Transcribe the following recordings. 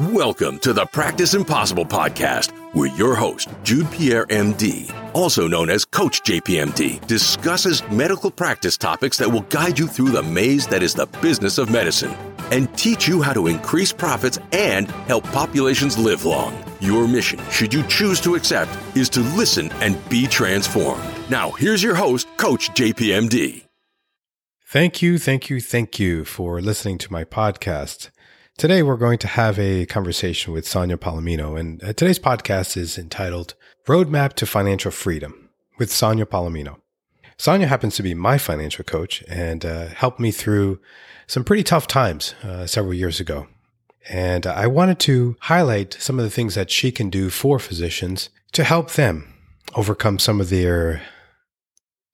Welcome to the Practice Impossible podcast, where your host, Jude Pierre, MD, also known as Coach JPMD, discusses medical practice topics that will guide you through the maze that is the business of medicine and teach you how to increase profits and help populations live long. Your mission, should you choose to accept, is to listen and be transformed. Now, here's your host, Coach JPMD. Thank you, thank you, thank you for listening to my podcast. Today, we're going to have a conversation with Sonia Palomino, and uh, today's podcast is entitled Roadmap to Financial Freedom with Sonia Palomino. Sonia happens to be my financial coach and uh, helped me through some pretty tough times uh, several years ago. And I wanted to highlight some of the things that she can do for physicians to help them overcome some of their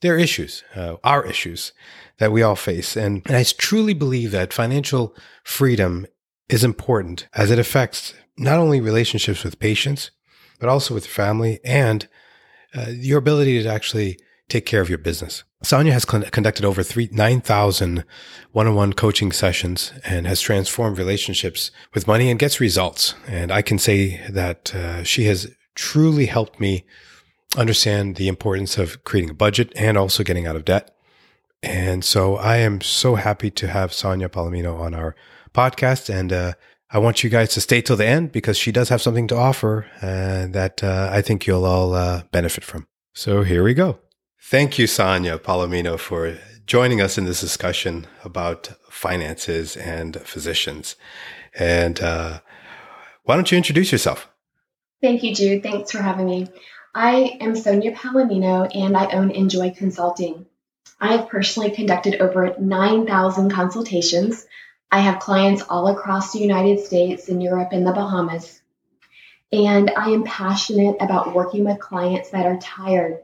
their issues, uh, our issues that we all face. And, and I truly believe that financial freedom is important as it affects not only relationships with patients, but also with family and uh, your ability to actually take care of your business. Sonia has con- conducted over 9,000 one-on-one coaching sessions and has transformed relationships with money and gets results. And I can say that uh, she has truly helped me understand the importance of creating a budget and also getting out of debt. And so I am so happy to have Sonia Palomino on our podcast. And uh, I want you guys to stay till the end because she does have something to offer uh, that uh, I think you'll all uh, benefit from. So here we go. Thank you, Sonia Palomino, for joining us in this discussion about finances and physicians. And uh, why don't you introduce yourself? Thank you, Jude. Thanks for having me. I am Sonia Palomino and I own Enjoy Consulting. I have personally conducted over 9,000 consultations I have clients all across the United States and Europe and the Bahamas. And I am passionate about working with clients that are tired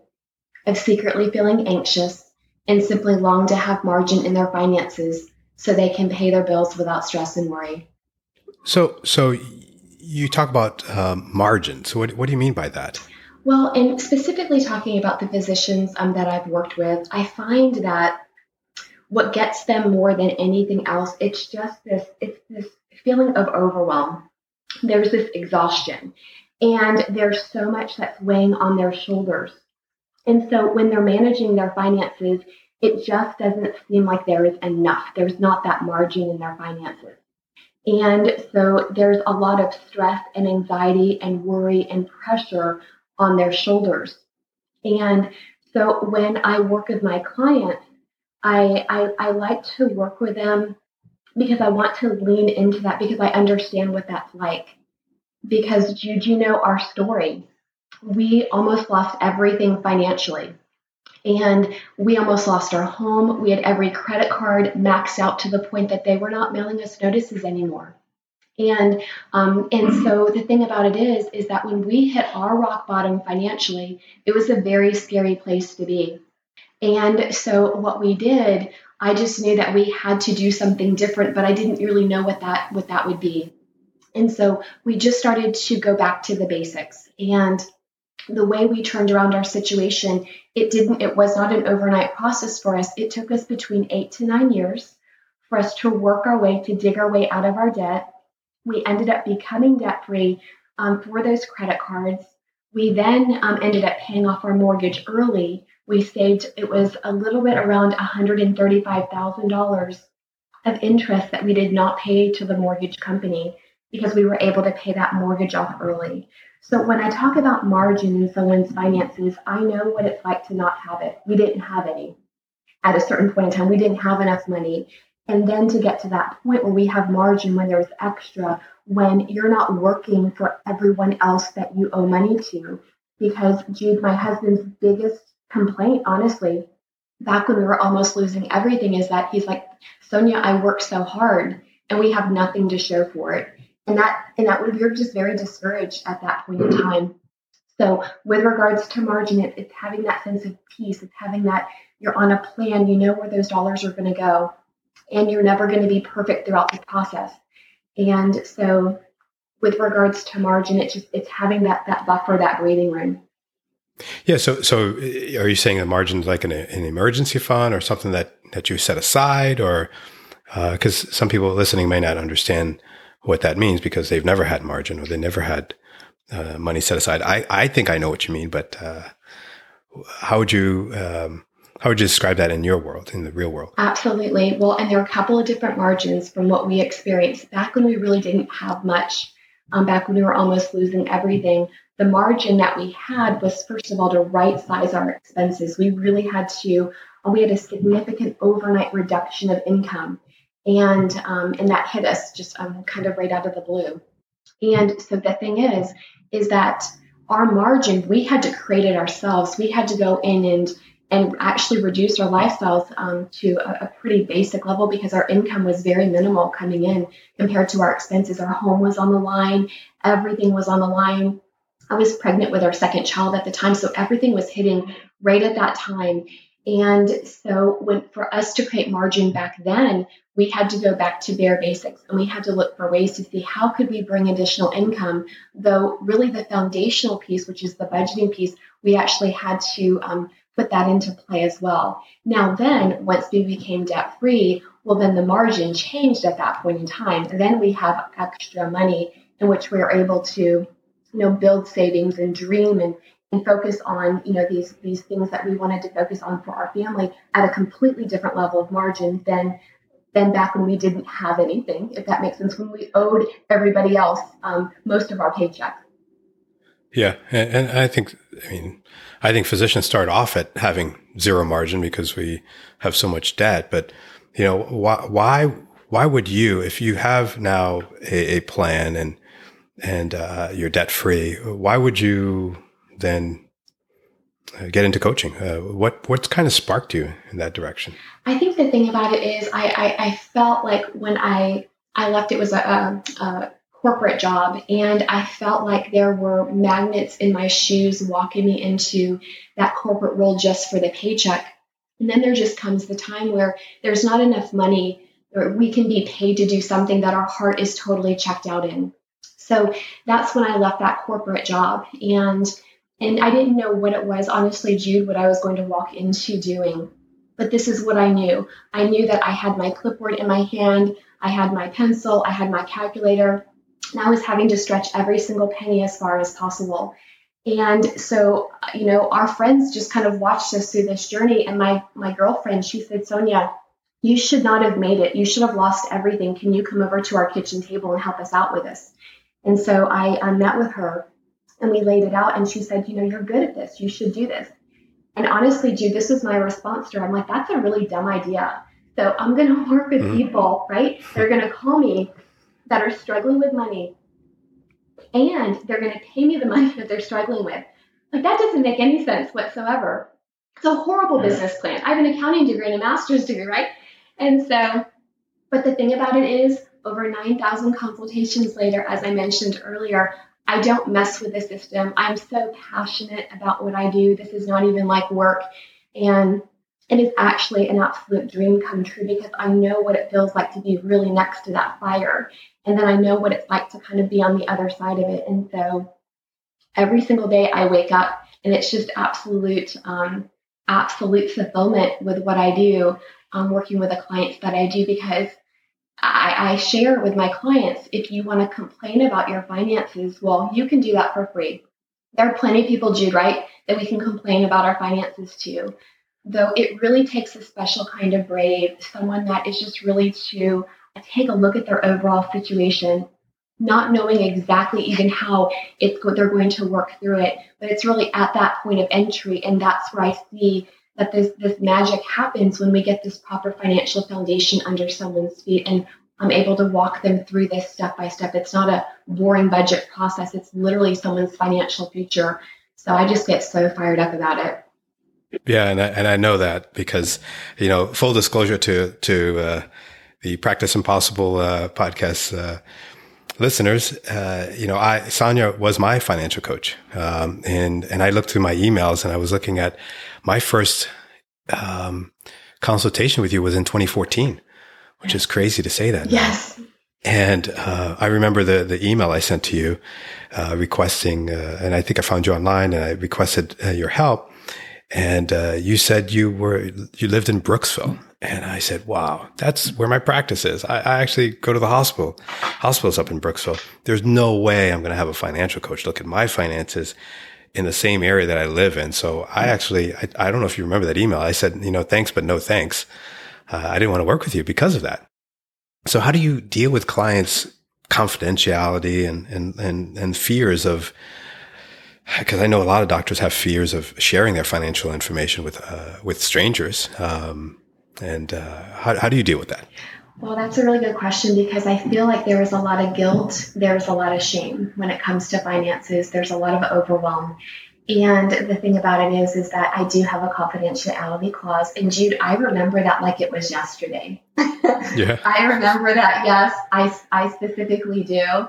of secretly feeling anxious and simply long to have margin in their finances so they can pay their bills without stress and worry. So, so you talk about um, margin. So, what, what do you mean by that? Well, and specifically talking about the physicians um, that I've worked with, I find that what gets them more than anything else, it's just this, it's this feeling of overwhelm. There's this exhaustion and there's so much that's weighing on their shoulders. And so when they're managing their finances, it just doesn't seem like there is enough. There's not that margin in their finances. And so there's a lot of stress and anxiety and worry and pressure on their shoulders. And so when I work with my clients, I, I, I like to work with them because I want to lean into that because I understand what that's like. Because Jude, you know our story. We almost lost everything financially. And we almost lost our home. We had every credit card maxed out to the point that they were not mailing us notices anymore. And um, and so the thing about it is, is that when we hit our rock bottom financially, it was a very scary place to be. And so what we did, I just knew that we had to do something different, but I didn't really know what that what that would be. And so we just started to go back to the basics. And the way we turned around our situation, it didn't it was not an overnight process for us. It took us between 8 to 9 years for us to work our way to dig our way out of our debt. We ended up becoming debt free um, for those credit cards. We then um, ended up paying off our mortgage early we saved it was a little bit around $135,000 of interest that we did not pay to the mortgage company because we were able to pay that mortgage off early. So when I talk about margin in someone's finances, I know what it's like to not have it. We didn't have any. At a certain point in time, we didn't have enough money. And then to get to that point where we have margin, when there's extra, when you're not working for everyone else that you owe money to. Because Jude, my husband's biggest complaint, honestly, back when we were almost losing everything, is that he's like, Sonia, I worked so hard and we have nothing to show for it. And that and that would you're just very discouraged at that point in time. So with regards to margin, it, it's having that sense of peace. It's having that you're on a plan, you know where those dollars are going to go, and you're never going to be perfect throughout the process. And so with regards to margin, it's just it's having that that buffer, that breathing room. Yeah. So, so uh, are you saying the margin's like an, an emergency fund or something that, that you set aside or, because uh, some people listening may not understand what that means because they've never had margin or they never had uh, money set aside. I, I think I know what you mean, but uh, how would you um, how would you describe that in your world, in the real world? Absolutely. Well, and there are a couple of different margins from what we experienced back when we really didn't have much. Um, back when we were almost losing everything, the margin that we had was first of all to right size our expenses. We really had to. We had a significant overnight reduction of income and um, and that hit us just um, kind of right out of the blue. And so the thing is, is that our margin we had to create it ourselves. We had to go in and and actually reduce our lifestyles um, to a, a, pretty basic level because our income was very minimal coming in compared to our expenses. Our home was on the line, everything was on the line. I was pregnant with our second child at the time, so everything was hitting right at that time. And so when for us to create margin back then, we had to go back to bare basics and we had to look for ways to see how could we bring additional income though really the foundational piece which is the budgeting piece we actually had to um, put that into play as well now then once we became debt free well then the margin changed at that point in time then we have extra money in which we are able to you know build savings and dream and and focus on you know these these things that we wanted to focus on for our family at a completely different level of margin than than back when we didn't have anything, if that makes sense, when we owed everybody else um, most of our paycheck. Yeah, and, and, I think, I mean, I think physicians start off at having zero margin because we have so much debt. But you know, why why why would you, if you have now a, a plan and and uh, you're debt free, why would you then uh, get into coaching? Uh, what what's kind of sparked you in that direction? I think the thing about it is I I, I felt like when I I left it was a, a, a, corporate job and I felt like there were magnets in my shoes walking me into that corporate role just for the paycheck. And then there just comes the time where there's not enough money or we can be paid to do something that our heart is totally checked out in. So that's when I left that corporate job and and I didn't know what it was, honestly, Jude, what I was going to walk into doing. But this is what I knew. I knew that I had my clipboard in my hand, I had my pencil, I had my calculator, and I was having to stretch every single penny as far as possible. And so, you know, our friends just kind of watched us through this journey. And my my girlfriend, she said, Sonia, you should not have made it. You should have lost everything. Can you come over to our kitchen table and help us out with this? And so I, I met with her and we laid it out and she said you know you're good at this. You should do this. And honestly jude this was my response to her. I'm like that's a really dumb idea. So i'm going to work with mm-hmm. people right? They're going to call me that are struggling with money and they're going to pay me the money that they're struggling with. Like that doesn't make any sense whatsoever. It's a horrible business plan. I have an accounting degree and a master's degree right? And so but the thing about it is over 9,000 consultations later, as I mentioned earlier, I don't mess with the system. I'm so passionate about what I do. This is not even like work. And it is actually an absolute dream come true because I know what it feels like to be really next to that fire. And then I know what it's like to kind of be on the other side of it. And so every single day I wake up and it's just absolute, um, absolute fulfillment with what I do. um, working with the clients that I do because I, I share with my clients if you want to complain about your finances, well, you can do that for free. There are plenty of people, Jude, right, that we can complain about our finances to. Though it really takes a special kind of brave, someone that is just really to take a look at their overall situation, not knowing exactly even how it's they're going to work through it, but it's really at that point of entry, and that's where I see that this this magic happens when we get this proper financial foundation under someone's feet and I'm able to walk them through this step by step. It's not a boring budget process. It's literally someone's financial future. So I just get so fired up about it. Yeah, and I, and I know that because you know, full disclosure to to uh, the Practice Impossible uh, podcast uh, listeners, uh, you know, I Sonia was my financial coach, um, and and I looked through my emails and I was looking at my first um, consultation with you was in 2014, which is crazy to say that. Yes. Now. And uh, I remember the the email I sent to you uh, requesting, uh, and I think I found you online, and I requested uh, your help. And uh, you said you were you lived in Brooksville, And I said, wow, that's where my practice is. I, I actually go to the hospital. Hospital's up in Brooksville. There's no way I'm going to have a financial coach look at my finances in the same area that I live in. So I actually, I, I don't know if you remember that email. I said, you know, thanks, but no thanks. Uh, I didn't want to work with you because of that. So how do you deal with clients' confidentiality and, and, and, and fears of, because I know a lot of doctors have fears of sharing their financial information with, uh, with strangers. Um, and uh, how, how do you deal with that? Well, that's a really good question because I feel like there is a lot of guilt, there's a lot of shame when it comes to finances, there's a lot of overwhelm. And the thing about it is, is that I do have a confidentiality clause. And Jude, I remember that like it was yesterday. yeah. I remember that. Yes, I, I specifically do.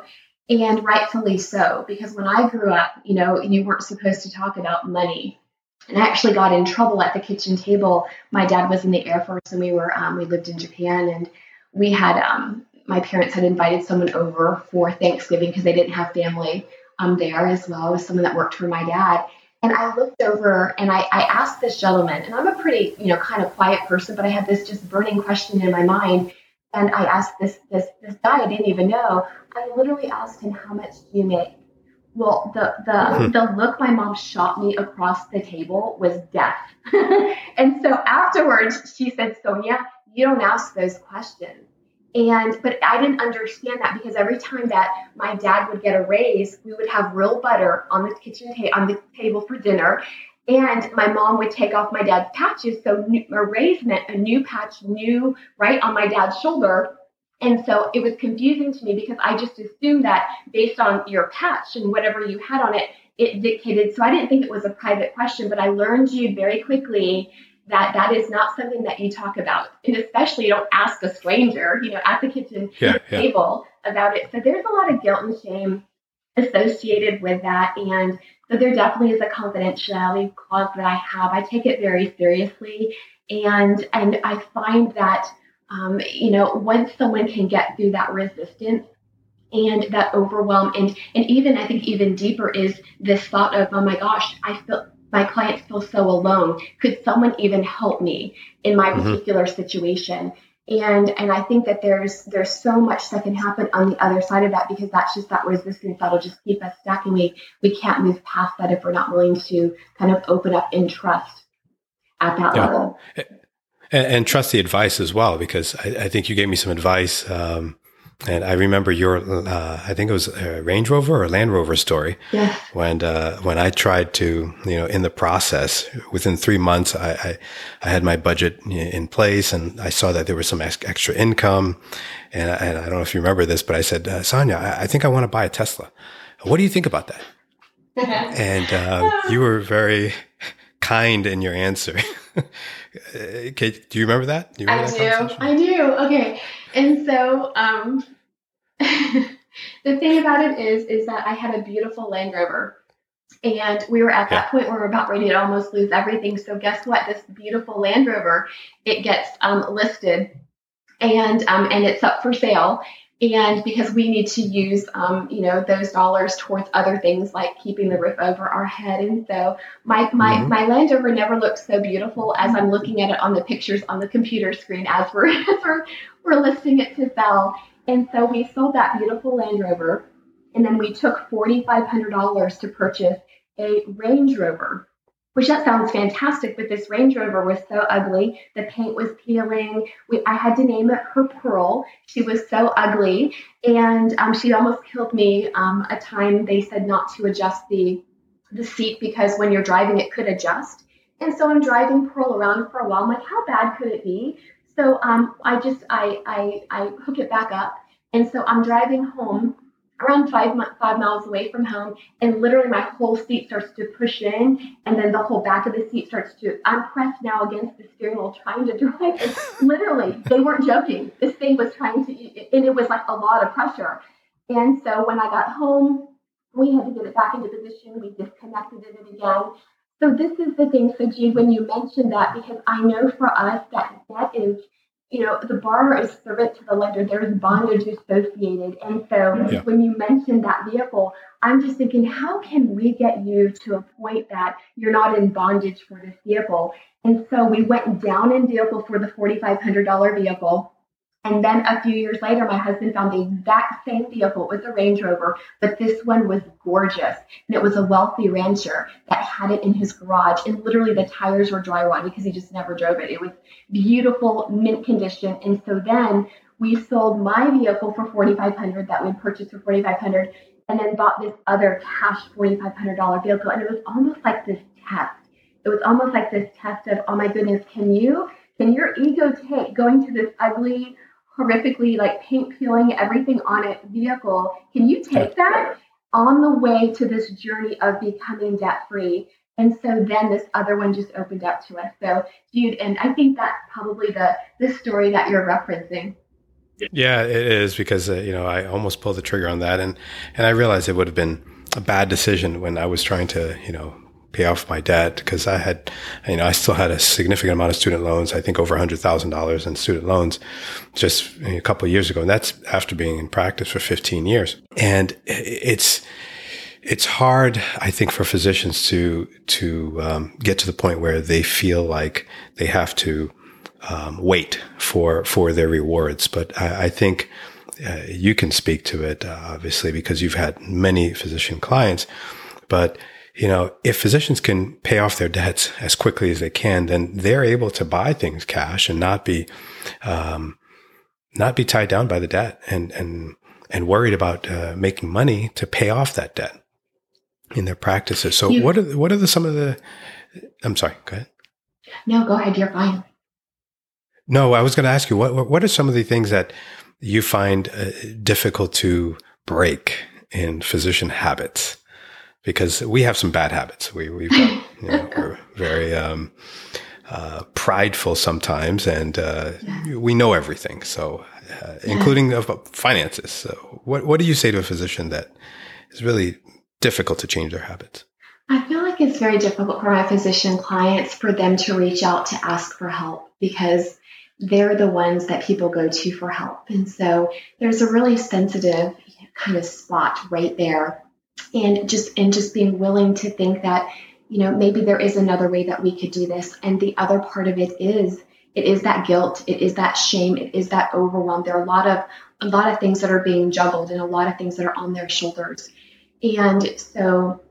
And rightfully so, because when I grew up, you know, you weren't supposed to talk about money and I actually got in trouble at the kitchen table. My dad was in the Air Force, and we were um, we lived in Japan, and we had um, my parents had invited someone over for Thanksgiving because they didn't have family um, there as well as someone that worked for my dad. And I looked over and I, I asked this gentleman, and I'm a pretty you know kind of quiet person, but I had this just burning question in my mind. And I asked this this this guy I didn't even know. I literally asked him, "How much do you make?" Well, the the mm-hmm. the look my mom shot me across the table was death. and so afterwards, she said, "Sonia, you don't ask those questions." And but I didn't understand that because every time that my dad would get a raise, we would have real butter on the kitchen ta- on the table for dinner, and my mom would take off my dad's patches. So a raise meant a new patch, new right on my dad's shoulder and so it was confusing to me because I just assumed that based on your patch and whatever you had on it, it dictated. So I didn't think it was a private question, but I learned you very quickly that that is not something that you talk about. And especially you don't ask a stranger, you know, at the kitchen yeah, table yeah. about it. So there's a lot of guilt and shame associated with that. And so there definitely is a confidentiality clause that I have. I take it very seriously. And and I find that um, you know, once someone can get through that resistance and that overwhelm, and and even I think even deeper is this thought of, oh my gosh, I feel my clients feel so alone. Could someone even help me in my mm-hmm. particular situation? And and I think that there's there's so much that can happen on the other side of that because that's just that resistance that'll just keep us stuck and we we can't move past that if we're not willing to kind of open up and trust at that yeah. level. And, and, trust the advice as well, because I, I think you gave me some advice. Um, and I remember your, uh, I think it was a Range Rover or Land Rover story. Yeah. When, uh, when I tried to, you know, in the process, within three months, I, I, I, had my budget in place and I saw that there was some extra income. And I, and I don't know if you remember this, but I said, uh, Sonia, I, I think I want to buy a Tesla. What do you think about that? and, uh, you were very kind in your answer. okay, do you remember that? Do remember I that do. I do. Okay. And so um, the thing about it is, is that I had a beautiful Land Rover. And we were at that point where we're about ready to almost lose everything. So guess what? This beautiful Land Rover, it gets um, listed and um, and it's up for sale and because we need to use um, you know those dollars towards other things like keeping the roof over our head. And so my my, mm-hmm. my land rover never looked so beautiful as i'm looking at it on the pictures on the computer screen as we're as we're, we're listing it to sell. And so we sold that beautiful land rover and then we took $4500 to purchase a range rover which that sounds fantastic, but this Range Rover was so ugly. The paint was peeling. We, I had to name it her Pearl. She was so ugly, and um, she almost killed me. Um, a time they said not to adjust the the seat because when you're driving, it could adjust. And so I'm driving Pearl around for a while. I'm like, how bad could it be? So um, I just I, I I hook it back up, and so I'm driving home around five five miles away from home, and literally my whole seat starts to push in, and then the whole back of the seat starts to. I'm pressed now against the steering wheel trying to drive. And literally, they weren't joking. This thing was trying to, and it was like a lot of pressure. And so when I got home, we had to get it back into position. We disconnected it again. So this is the thing. So Jude, when you mentioned that, because I know for us that that is you know, the borrower is servant to the lender. There is bondage associated. And so yeah. when you mentioned that vehicle, I'm just thinking, how can we get you to a point that you're not in bondage for this vehicle? And so we went down in vehicle for the $4,500 vehicle. And then a few years later, my husband found the exact same vehicle. It was a Range Rover, but this one was gorgeous. And it was a wealthy rancher that had it in his garage. And literally the tires were dry rot because he just never drove it. It was beautiful, mint condition. And so then we sold my vehicle for 4500 that we purchased for 4500 and then bought this other cash $4,500 vehicle. And it was almost like this test. It was almost like this test of, oh my goodness, can you, can your ego take going to this ugly, horrifically like paint peeling everything on it vehicle? Can you take that on the way to this journey of becoming debt free? And so then this other one just opened up to us. So, Jude, and I think that's probably the the story that you're referencing. Yeah, it is because uh, you know I almost pulled the trigger on that, and and I realized it would have been a bad decision when I was trying to you know pay off my debt because I had you know I still had a significant amount of student loans. I think over hundred thousand dollars in student loans just a couple years ago, and that's after being in practice for fifteen years. And it's it's hard, I think, for physicians to to um, get to the point where they feel like they have to um, wait for for their rewards. But I, I think uh, you can speak to it, uh, obviously, because you've had many physician clients. But you know, if physicians can pay off their debts as quickly as they can, then they're able to buy things cash and not be um, not be tied down by the debt and and and worried about uh, making money to pay off that debt in their practices. So, you, what are what are the some of the? I'm sorry. Go ahead. No, go ahead. You're fine. No, I was going to ask you what what are some of the things that you find uh, difficult to break in physician habits? Because we have some bad habits. We we've got, you know, we're very um, uh, prideful sometimes, and uh, we know everything. So, uh, including finances. So, what what do you say to a physician that is really difficult to change their habits? I feel like it's very difficult for my physician clients for them to reach out to ask for help because they're the ones that people go to for help. And so there's a really sensitive kind of spot right there. And just and just being willing to think that, you know, maybe there is another way that we could do this. And the other part of it is it is that guilt, it is that shame, it is that overwhelm. There are a lot of a lot of things that are being juggled and a lot of things that are on their shoulders. And so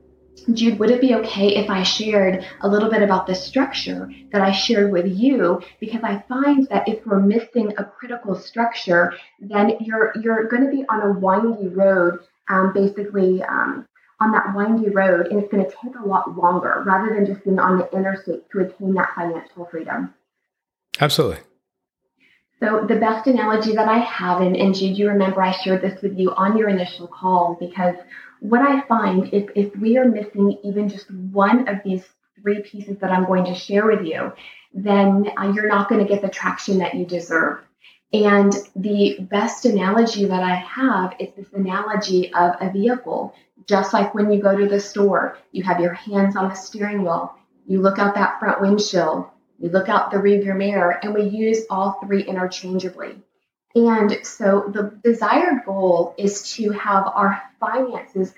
Jude, would it be okay if I shared a little bit about the structure that I shared with you? Because I find that if we're missing a critical structure, then you're you're going to be on a windy road, um, basically um, on that windy road, and it's going to take a lot longer rather than just being on the interstate to attain that financial freedom. Absolutely. So the best analogy that I have, and, and Jude, you remember I shared this with you on your initial call because what I find is if we are missing even just one of these three pieces that I'm going to share with you, then uh, you're not going to get the traction that you deserve. And the best analogy that I have is this analogy of a vehicle. Just like when you go to the store, you have your hands on the steering wheel, you look out that front windshield, you look out the rearview mirror, and we use all three interchangeably. And so the desired goal is to have our finances.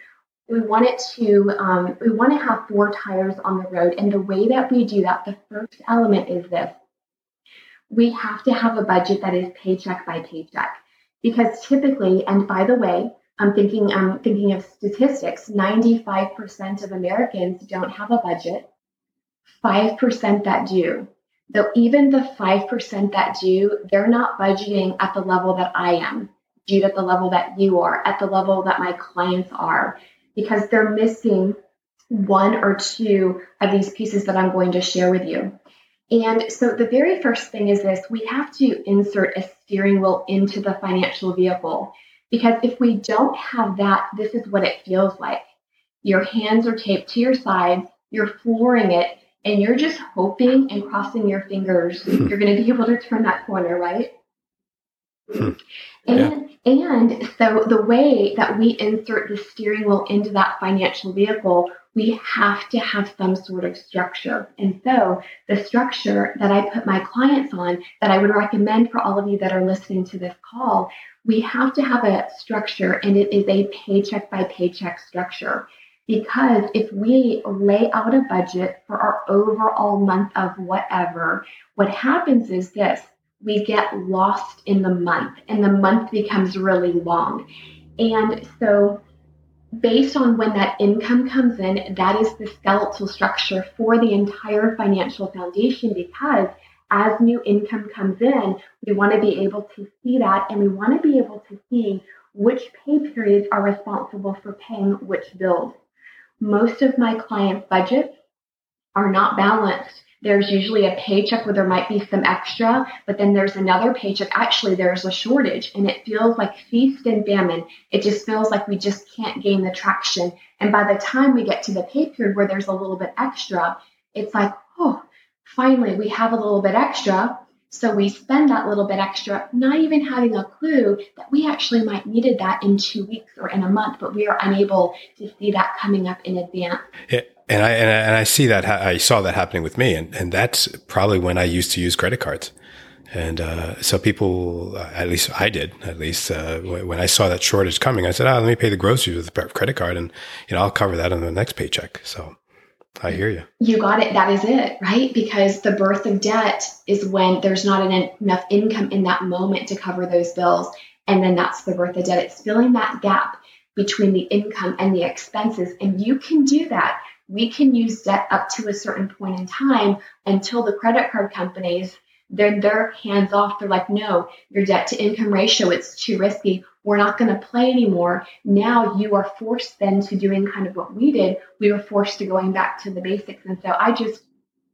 We want it to, um, we want to have four tires on the road. And the way that we do that, the first element is this we have to have a budget that is paycheck by paycheck. Because typically, and by the way, I'm thinking, I'm thinking of statistics 95% of Americans don't have a budget, 5% that do though even the 5% that do, they're not budgeting at the level that I am, Jude, at the level that you are, at the level that my clients are, because they're missing one or two of these pieces that I'm going to share with you. And so the very first thing is this we have to insert a steering wheel into the financial vehicle. Because if we don't have that, this is what it feels like. Your hands are taped to your sides, you're flooring it, and you're just hoping and crossing your fingers you're going to be able to turn that corner, right? Hmm. And yeah. and so the way that we insert the steering wheel into that financial vehicle, we have to have some sort of structure. And so the structure that I put my clients on that I would recommend for all of you that are listening to this call, we have to have a structure and it is a paycheck by paycheck structure Because if we lay out a budget for our overall month of whatever, what happens is this we get lost in the month and the month becomes really long. And so, based on when that income comes in, that is the skeletal structure for the entire financial foundation because as new income comes in, we want to be able to see that and we want to be able to see which pay periods are responsible for paying which bills most of my clients' budgets are not balanced. There's usually a paycheck where there might be some extra, but then there's another paycheck. Actually, there's a shortage, and it feels like feast and famine. It just feels like we just can't gain the traction. And by the time we get to the pay period where there's a little bit extra, it's like, oh, finally we have a little bit extra. So we spend that little bit extra, not even having a clue that we actually might needed that in two weeks or in a month, but we are unable to see that coming up in advance. Yeah. And I, and I, and I see that, I saw that happening with me. And, and that's probably when I used to use credit cards. And uh, so people, uh, at least I did, at least uh, when I saw that shortage coming, I said, "Ah, let me pay the groceries with a credit card, and you know I'll cover that on the next paycheck." So I hear you. You got it. That is it, right? Because the birth of debt is when there's not enough income in that moment to cover those bills. And then that's the birth of debt. It's filling that gap between the income and the expenses. And you can do that. We can use debt up to a certain point in time until the credit card companies they're they're hands off. They're like, no, your debt to income ratio, it's too risky we're not going to play anymore. Now you are forced then to doing kind of what we did. We were forced to going back to the basics. And so I just,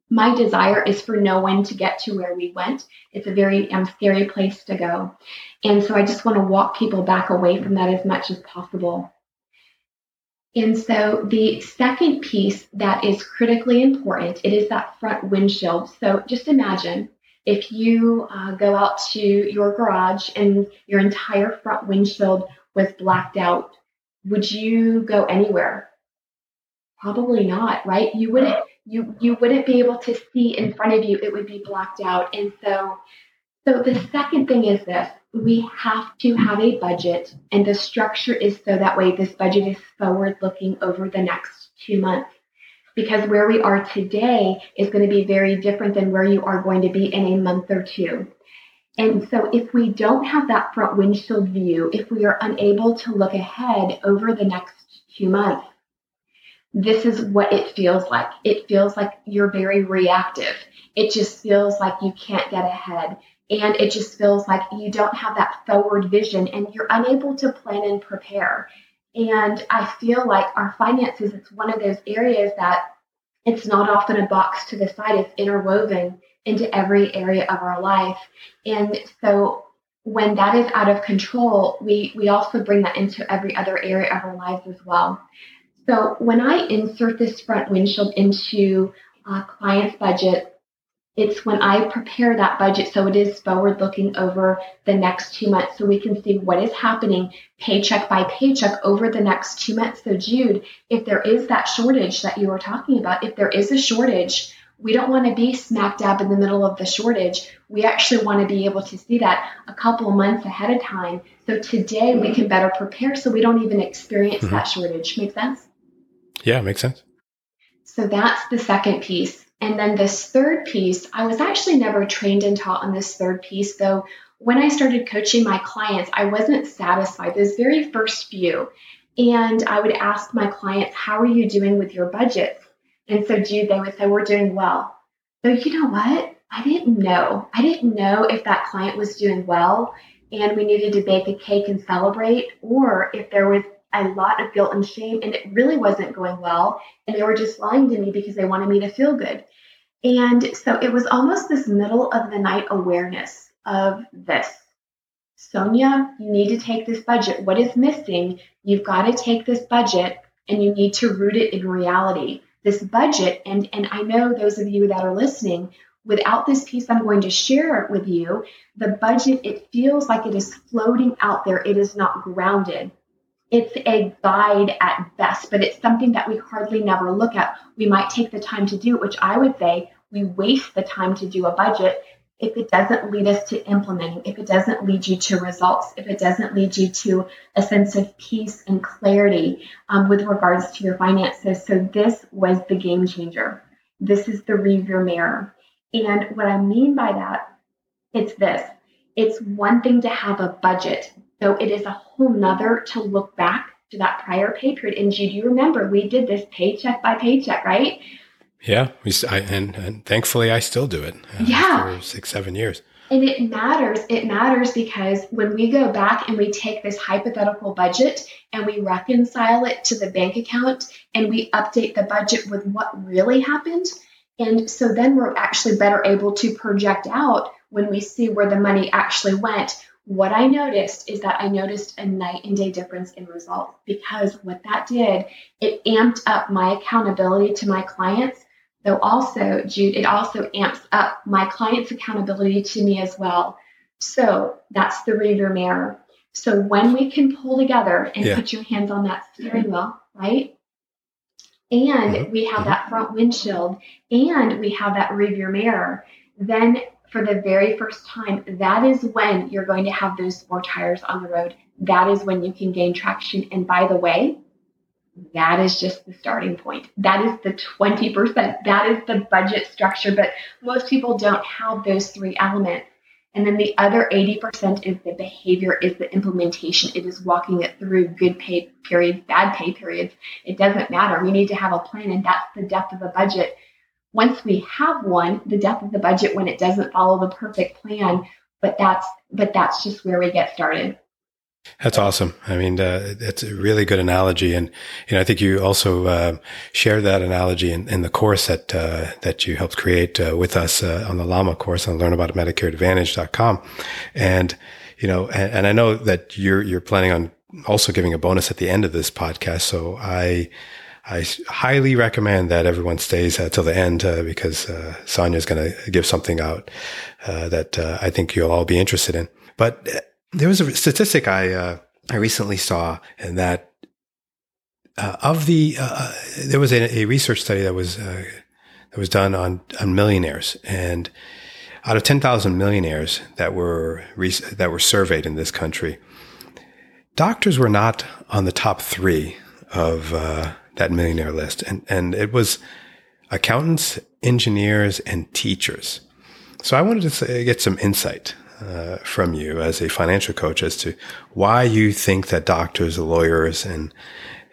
my desire is for no one to get to where we went. It's a very um, scary place to go. And so I just want to walk people back away from that as much as possible. And so the second piece that is critically important, it is that front windshield. So just imagine if you uh, go out to your garage and your entire front windshield was blacked out, would you go anywhere? Probably not, right? You wouldn't you you wouldn't be able to see in front of you. It would be blacked out. And so so the second thing is this. We have to have a budget and the structure is so that way this budget is forward looking over the next 2 months because where we are today is going to be very different than where you are going to be in a month or two. And so, if we don't have that front windshield view, if we are unable to look ahead over the next two months, this is what it feels like. It feels like you're very reactive. It just feels like you can't get ahead. And it just feels like you don't have that forward vision and you're unable to plan and prepare. And I feel like our finances, it's one of those areas that it's not often a box to the side, it's interwoven into every area of our life. And so when that is out of control, we, we also bring that into every other area of our lives as well. So when I insert this front windshield into a client's budget, it's when I prepare that budget so it is forward looking over the next two months so we can see what is happening paycheck by paycheck over the next two months. So, Jude, if there is that shortage that you were talking about, if there is a shortage, we don't want to be smack dab in the middle of the shortage. We actually want to be able to see that a couple of months ahead of time. So today we can better prepare so we don't even experience mm-hmm. that shortage. Make sense? Yeah, makes sense. So that's the second piece. And then this third piece, I was actually never trained and taught on this third piece, though when I started coaching my clients, I wasn't satisfied. Those very first few. And I would ask my clients, How are you doing with your budgets? And so, Jude, they would say, We're doing well. So, you know what? I didn't know. I didn't know if that client was doing well and we needed to bake a cake and celebrate, or if there was a lot of guilt and shame, and it really wasn't going well. And they were just lying to me because they wanted me to feel good. And so it was almost this middle of the night awareness of this. Sonia, you need to take this budget. What is missing? You've got to take this budget and you need to root it in reality. This budget, and, and I know those of you that are listening, without this piece I'm going to share with you, the budget, it feels like it is floating out there. It is not grounded it's a guide at best, but it's something that we hardly never look at. We might take the time to do it, which I would say we waste the time to do a budget if it doesn't lead us to implementing, if it doesn't lead you to results, if it doesn't lead you to a sense of peace and clarity um, with regards to your finances. So, this was the game changer. This is the rearview mirror. And what I mean by that, it's this it's one thing to have a budget. So, it is a whole nother to look back to that prior pay period. And do you remember we did this paycheck by paycheck, right? Yeah, we, I, and, and thankfully I still do it. Uh, yeah, for six seven years. And it matters. It matters because when we go back and we take this hypothetical budget and we reconcile it to the bank account and we update the budget with what really happened, and so then we're actually better able to project out when we see where the money actually went. What I noticed is that I noticed a night and day difference in results because what that did, it amped up my accountability to my clients Though also, Jude, it also amps up my client's accountability to me as well. So that's the reader mirror. So when we can pull together and yeah. put your hands on that steering wheel, right? And mm-hmm. we have mm-hmm. that front windshield and we have that rear mirror, then for the very first time, that is when you're going to have those four tires on the road. That is when you can gain traction. And by the way, that is just the starting point. That is the 20%. That is the budget structure. But most people don't have those three elements. And then the other 80% is the behavior, is the implementation. It is walking it through good pay periods, bad pay periods. It doesn't matter. We need to have a plan, and that's the depth of a budget. Once we have one, the depth of the budget when it doesn't follow the perfect plan, but that's but that's just where we get started. That's awesome. I mean, uh, that's a really good analogy, and you know, I think you also uh, share that analogy in, in the course that uh, that you helped create uh, with us uh, on the Llama course on Learn About MedicareAdvantage.com. And you know, and, and, I know that you're you're planning on also giving a bonus at the end of this podcast. So I I highly recommend that everyone stays uh, till the end because Sonia is going to give something out that I think you'll all be interested in. But there was a statistic I uh, I recently saw, and that uh, of the uh, uh, there was a, a, research study that was uh, that was done on on millionaires, and out of ten thousand millionaires that were that were surveyed in this country, doctors were not on the top three of uh, that millionaire list, and and it was accountants, engineers, and teachers. So I wanted to say, get some insight uh, from you as a financial coach as to why you think that doctors, lawyers, and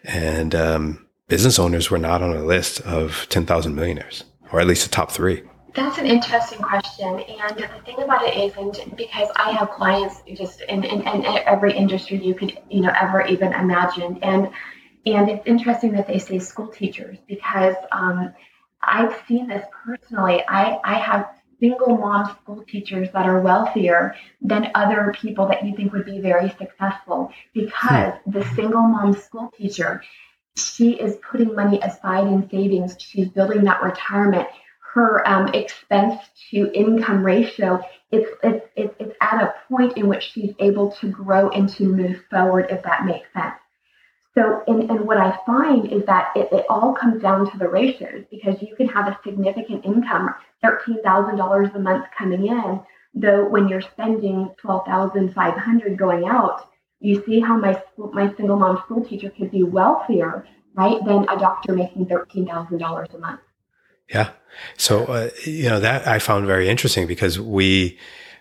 and um, business owners were not on a list of 10,000 millionaires, or at least the top three. That's an interesting question. And the thing about it is, and because I have clients just in, in, in every industry you could, you know, ever even imagine. And and it's interesting that they say school teachers because um, I've seen this personally. I, I have single mom school teachers that are wealthier than other people that you think would be very successful because hmm. the single mom school teacher she is putting money aside in savings she's building that retirement her um, expense to income ratio it's, it's, it's at a point in which she's able to grow and to move forward if that makes sense so, and, and what I find is that it, it all comes down to the ratios because you can have a significant income, $13,000 a month coming in, though when you're spending 12500 going out, you see how my, my single mom school teacher could be wealthier, right, than a doctor making $13,000 a month. Yeah. So, uh, you know, that I found very interesting because we,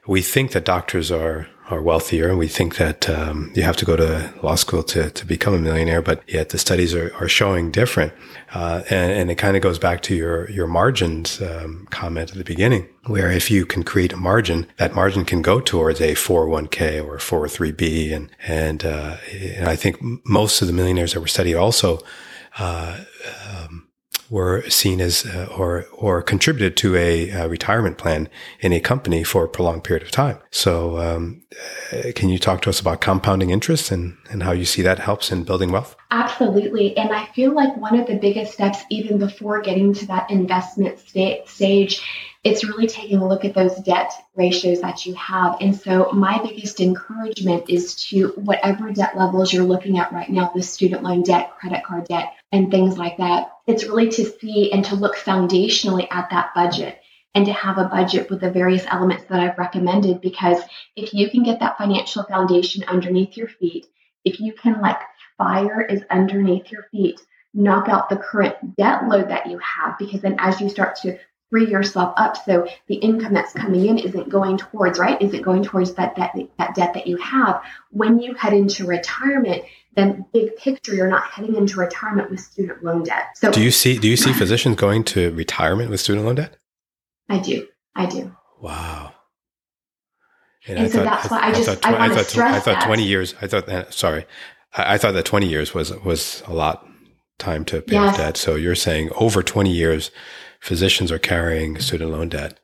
we think that doctors are are wealthier, and we think that um, you have to go to law school to, to become a millionaire, but yet the studies are, are showing different. Uh, and, and, it kind of goes back to your your margins um, comment at the beginning, where if you can create a margin, that margin can go towards a 401k or a 403b, and and, uh, and I think most of the millionaires that were studied also. Uh, um, were seen as uh, or or contributed to a, a, retirement plan in a company for a prolonged period of time. So, um, uh, can you talk to us about compounding interest and and how you see that helps in building wealth? Absolutely, and I feel like one of the biggest steps, even before getting to that investment sta- stage, it's really taking a look at those debt ratios that you have. And so, my biggest encouragement is to whatever debt levels you're looking at right now the student loan debt, credit card debt, and things like that. It's really to see and to look foundationally at that budget. and to have a budget with the various elements that I've recommended. Because if you can get that financial foundation underneath your feet, if you can, like fire is underneath your feet, knock out the current debt load that you have, because then as you start to free yourself up. So the income that's coming in isn't going towards right isn't going towards that, that that debt that you have? When you head into retirement then big picture you're not heading into retirement with student loan debt. So do you see do you see physicians going to retirement with student loan debt? I do. I do. Wow. And, and so thought, that's why I, I just I, thought, I, I thought, stress I thought that. 20 years I thought that sorry. I, thought that 20 years was was a lot time to pay yes. debt. So you're saying over 20 years physicians are carrying student loan debt.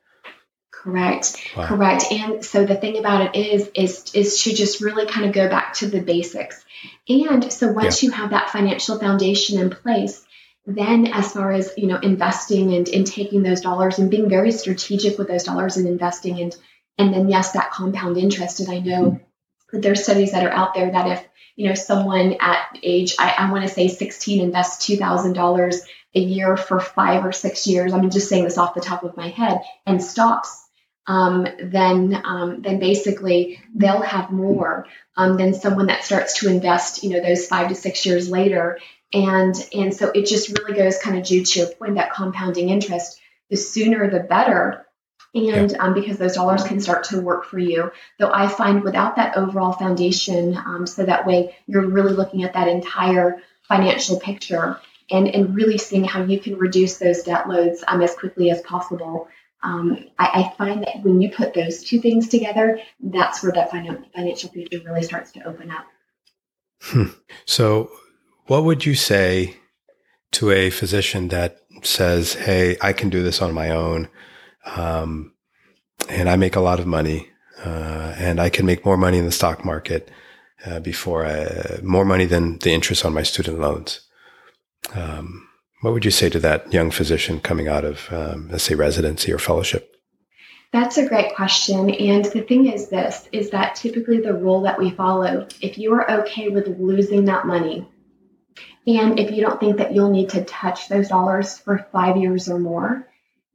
Correct. Wow. Correct. And so the thing about it is, is, is to just really kind of go back to the basics. And so once yeah. you have that financial foundation in place, then as far as you know investing and, and taking those dollars and being very strategic with those dollars and investing and and then yes that compound interest and i know that there's studies that are out there that if you know someone at age i, I want to say 16 invests $2000 a year for five or six years, I'm just saying this off the top of my head, and stops, um, then um, then basically they'll have more um, than someone that starts to invest, you know, those five to six years later. And and so it just really goes kind of due to your point that compounding interest. The sooner the better. And um, because those dollars can start to work for you. Though I find without that overall foundation, um, so that way you're really looking at that entire financial picture and, and really seeing how you can reduce those debt loads um, as quickly as possible. Um, I, I, find that when you put those two things together, that's where that financial future really starts to open up. Hmm. So, what would you say to a physician that says, "Hey, I can do this on my own, um, and I make a lot of money, uh, and I can make more money in the stock market uh, before I, more money than the interest on my student loans." Um, what would you say to that young physician coming out of, um, let's say, residency or fellowship? That's a great question. And the thing is this is that typically the rule that we follow, if you are okay with losing that money, and if you don't think that you'll need to touch those dollars for five years or more,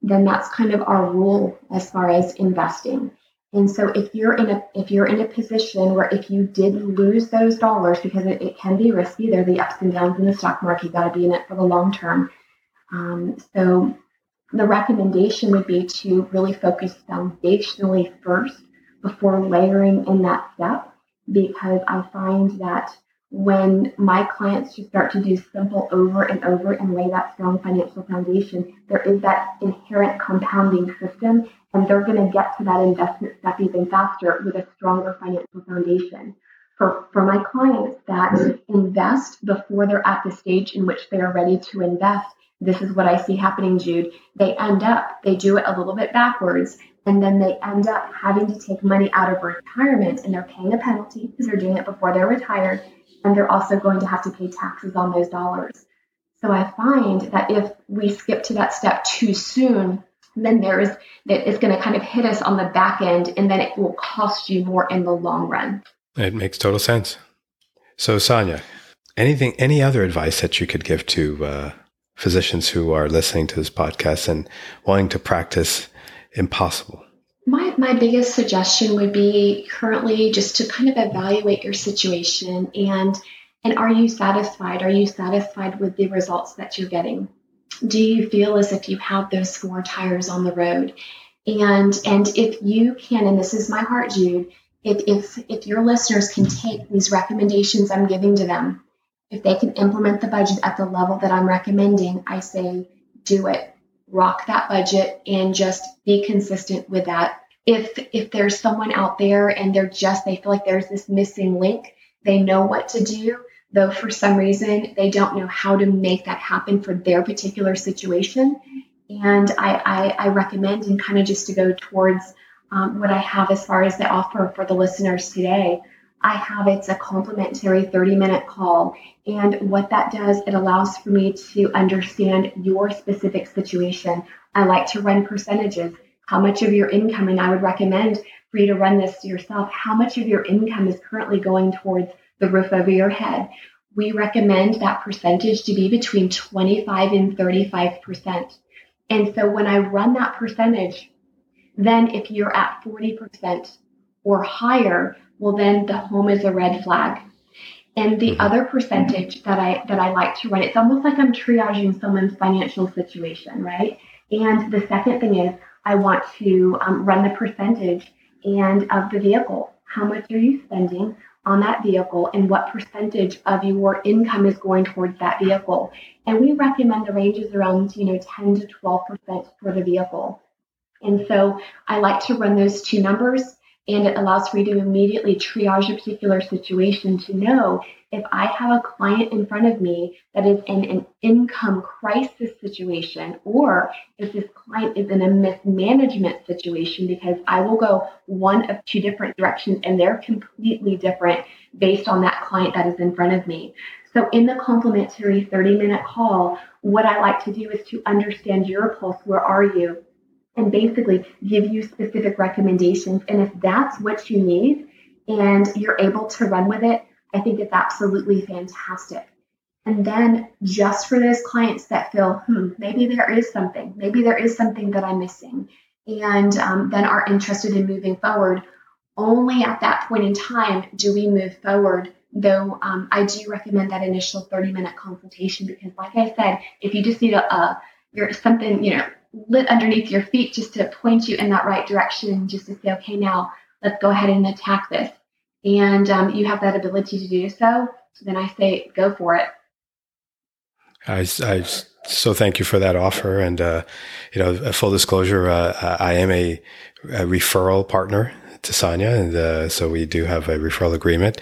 then that's kind of our rule as far as investing. And so if you're in a if you're in a position where if you did lose those dollars because it, it can be risky, they're the ups and downs in the stock market. You got to be in it for the long term. Um, so the recommendation would be to really focus foundationally first before layering in that step, because I find that when my clients just start to do simple over and over and lay that strong financial foundation, there is that inherent compounding system, and they're going to get to that investment step even faster with a stronger financial foundation. For, for my clients that invest before they're at the stage in which they are ready to invest, this is what I see happening, Jude. They end up, they do it a little bit backwards, and then they end up having to take money out of retirement and they're paying a penalty because they're doing it before they're retired and they're also going to have to pay taxes on those dollars. So I find that if we skip to that step too soon, then there is that it's going to kind of hit us on the back end and then it will cost you more in the long run. It makes total sense. So Sonia, anything any other advice that you could give to uh, physicians who are listening to this podcast and wanting to practice impossible? My, my biggest suggestion would be currently just to kind of evaluate your situation and and are you satisfied? Are you satisfied with the results that you're getting? Do you feel as if you have those four tires on the road? And and if you can, and this is my heart, Jude, if if if your listeners can take these recommendations I'm giving to them, if they can implement the budget at the level that I'm recommending, I say do it rock that budget and just be consistent with that. If if there's someone out there and they're just they feel like there's this missing link, they know what to do, though for some reason they don't know how to make that happen for their particular situation. And I, I, I recommend and kind of just to go towards um, what I have as far as the offer for the listeners today. I have it's a complimentary 30 minute call. And what that does, it allows for me to understand your specific situation. I like to run percentages. How much of your income, and I would recommend for you to run this yourself, how much of your income is currently going towards the roof over your head? We recommend that percentage to be between 25 and 35%. And so when I run that percentage, Then if you're at 40% or higher, well then the home is a red flag. And the mm-hmm. other percentage that I that I like to run, it's almost like I'm triaging someone's financial situation, right? And the second thing is I want to um, run the percentage and of the vehicle. How much are you spending on that vehicle and what percentage of your income is going towards that vehicle? And we recommend the ranges around, you know, 10 to 12% for the vehicle. And so I like to run those two numbers and it allows for you to immediately triage a particular situation to know if I have a client in front of me that is in an income crisis situation, or if this client is in a mismanagement situation, because I will go one of two different directions and they're completely different based on that client that is in front of me. So, in the complimentary 30 minute call, what I like to do is to understand your pulse. Where are you? And basically give you specific recommendations. And if that's what you need and you're able to run with it, I think it's absolutely fantastic. And then just for those clients that feel, hmm, maybe there is something, maybe there is something that I'm missing, and um, then are interested in moving forward, only at that point in time do we move forward. Though um, I do recommend that initial 30 minute consultation because, like I said, if you just need a, a you're something, you know, lit underneath your feet just to point you in that right direction, just to say, okay, now let's go ahead and attack this. And um, you have that ability to do so. So then I say, go for it. I, I so thank you for that offer. And, uh, you know, a full disclosure, uh, I am a, a, referral partner to Sonia. And, uh, so we do have a referral agreement.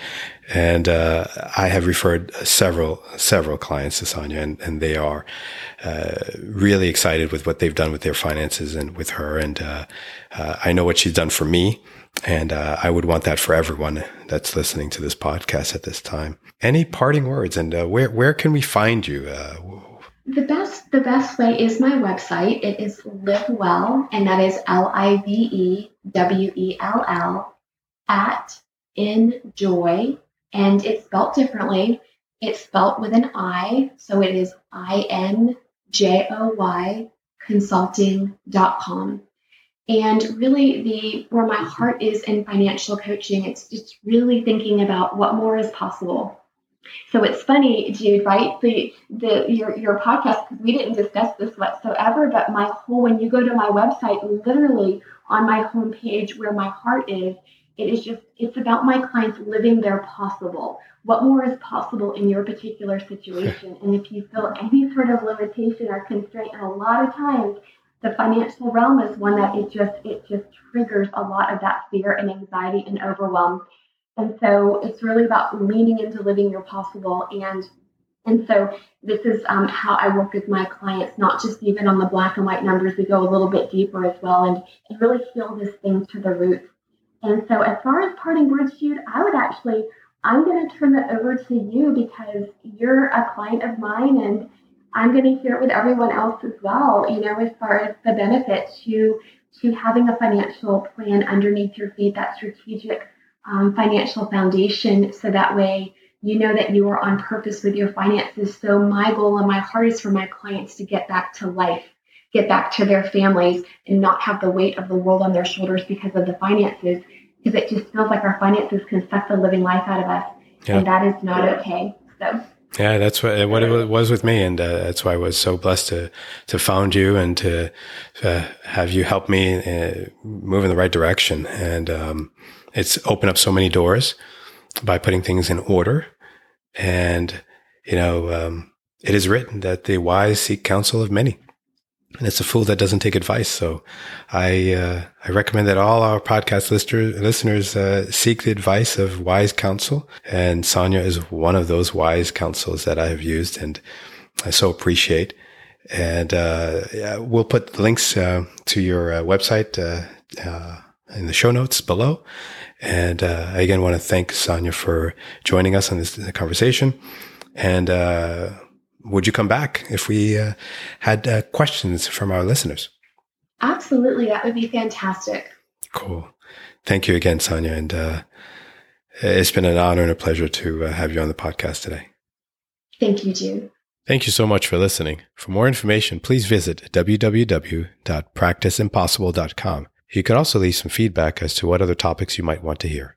And, uh, I have referred several, several clients to Sonia and, and they are, uh, really excited with what they've done with their finances and with her. And, uh, I know what she's done for me. And uh, I would want that for everyone that's listening to this podcast at this time. Any parting words, and uh, where where can we find you? Uh, the best the best way is my website. It is Live Well, and that is L I V E W E L L at Enjoy, and it's spelled differently. It's spelled with an I, so it is I N J O Y consulting.com. And really, the where my heart is in financial coaching, it's just really thinking about what more is possible. So it's funny, Jude, right? The the your your podcast because we didn't discuss this whatsoever, but my whole when you go to my website, literally on my homepage where my heart is, it is just it's about my clients living their possible. What more is possible in your particular situation? And if you feel any sort of limitation or constraint, and a lot of times the financial realm is one that it just it just triggers a lot of that fear and anxiety and overwhelm. And so it's really about leaning into living your possible and and so this is um, how I work with my clients, not just even on the black and white numbers. We go a little bit deeper as well and, and really heal this thing to the roots. And so as far as parting words, Jude, I would actually, I'm going to turn it over to you because you're a client of mine and I'm going to hear it with everyone else as well, you know, as far as the benefit to to having a financial plan underneath your feet, that strategic um, financial foundation, so that way you know that you are on purpose with your finances. So my goal and my heart is for my clients to get back to life, get back to their families, and not have the weight of the world on their shoulders because of the finances, because it just feels like our finances can suck the living life out of us, yeah. and that is not okay. So. Yeah, that's what what it was with me, and uh, that's why I was so blessed to to found you and to uh, have you help me uh, move in the right direction. And um, it's opened up so many doors by putting things in order. And you know, um, it is written that the wise seek counsel of many and it's a fool that doesn't take advice. So I, uh, I recommend that all our podcast listeners, listeners, uh, seek the advice of wise counsel. And Sonia is one of those wise counsels that I have used and I so appreciate. And, uh, yeah, we'll put links, uh, to your uh, website, uh, in the show notes below. And, I again want to thank Sonia for joining us on this conversation. And, would you come back if we uh, had uh, questions from our listeners? Absolutely. That would be fantastic. Cool. Thank you again, Sonia. And uh, it's been an honor and a pleasure to uh, have you on the podcast today. Thank you, Jude. Thank you so much for listening. For more information, please visit www.practiceimpossible.com. You could also leave some feedback as to what other topics you might want to hear.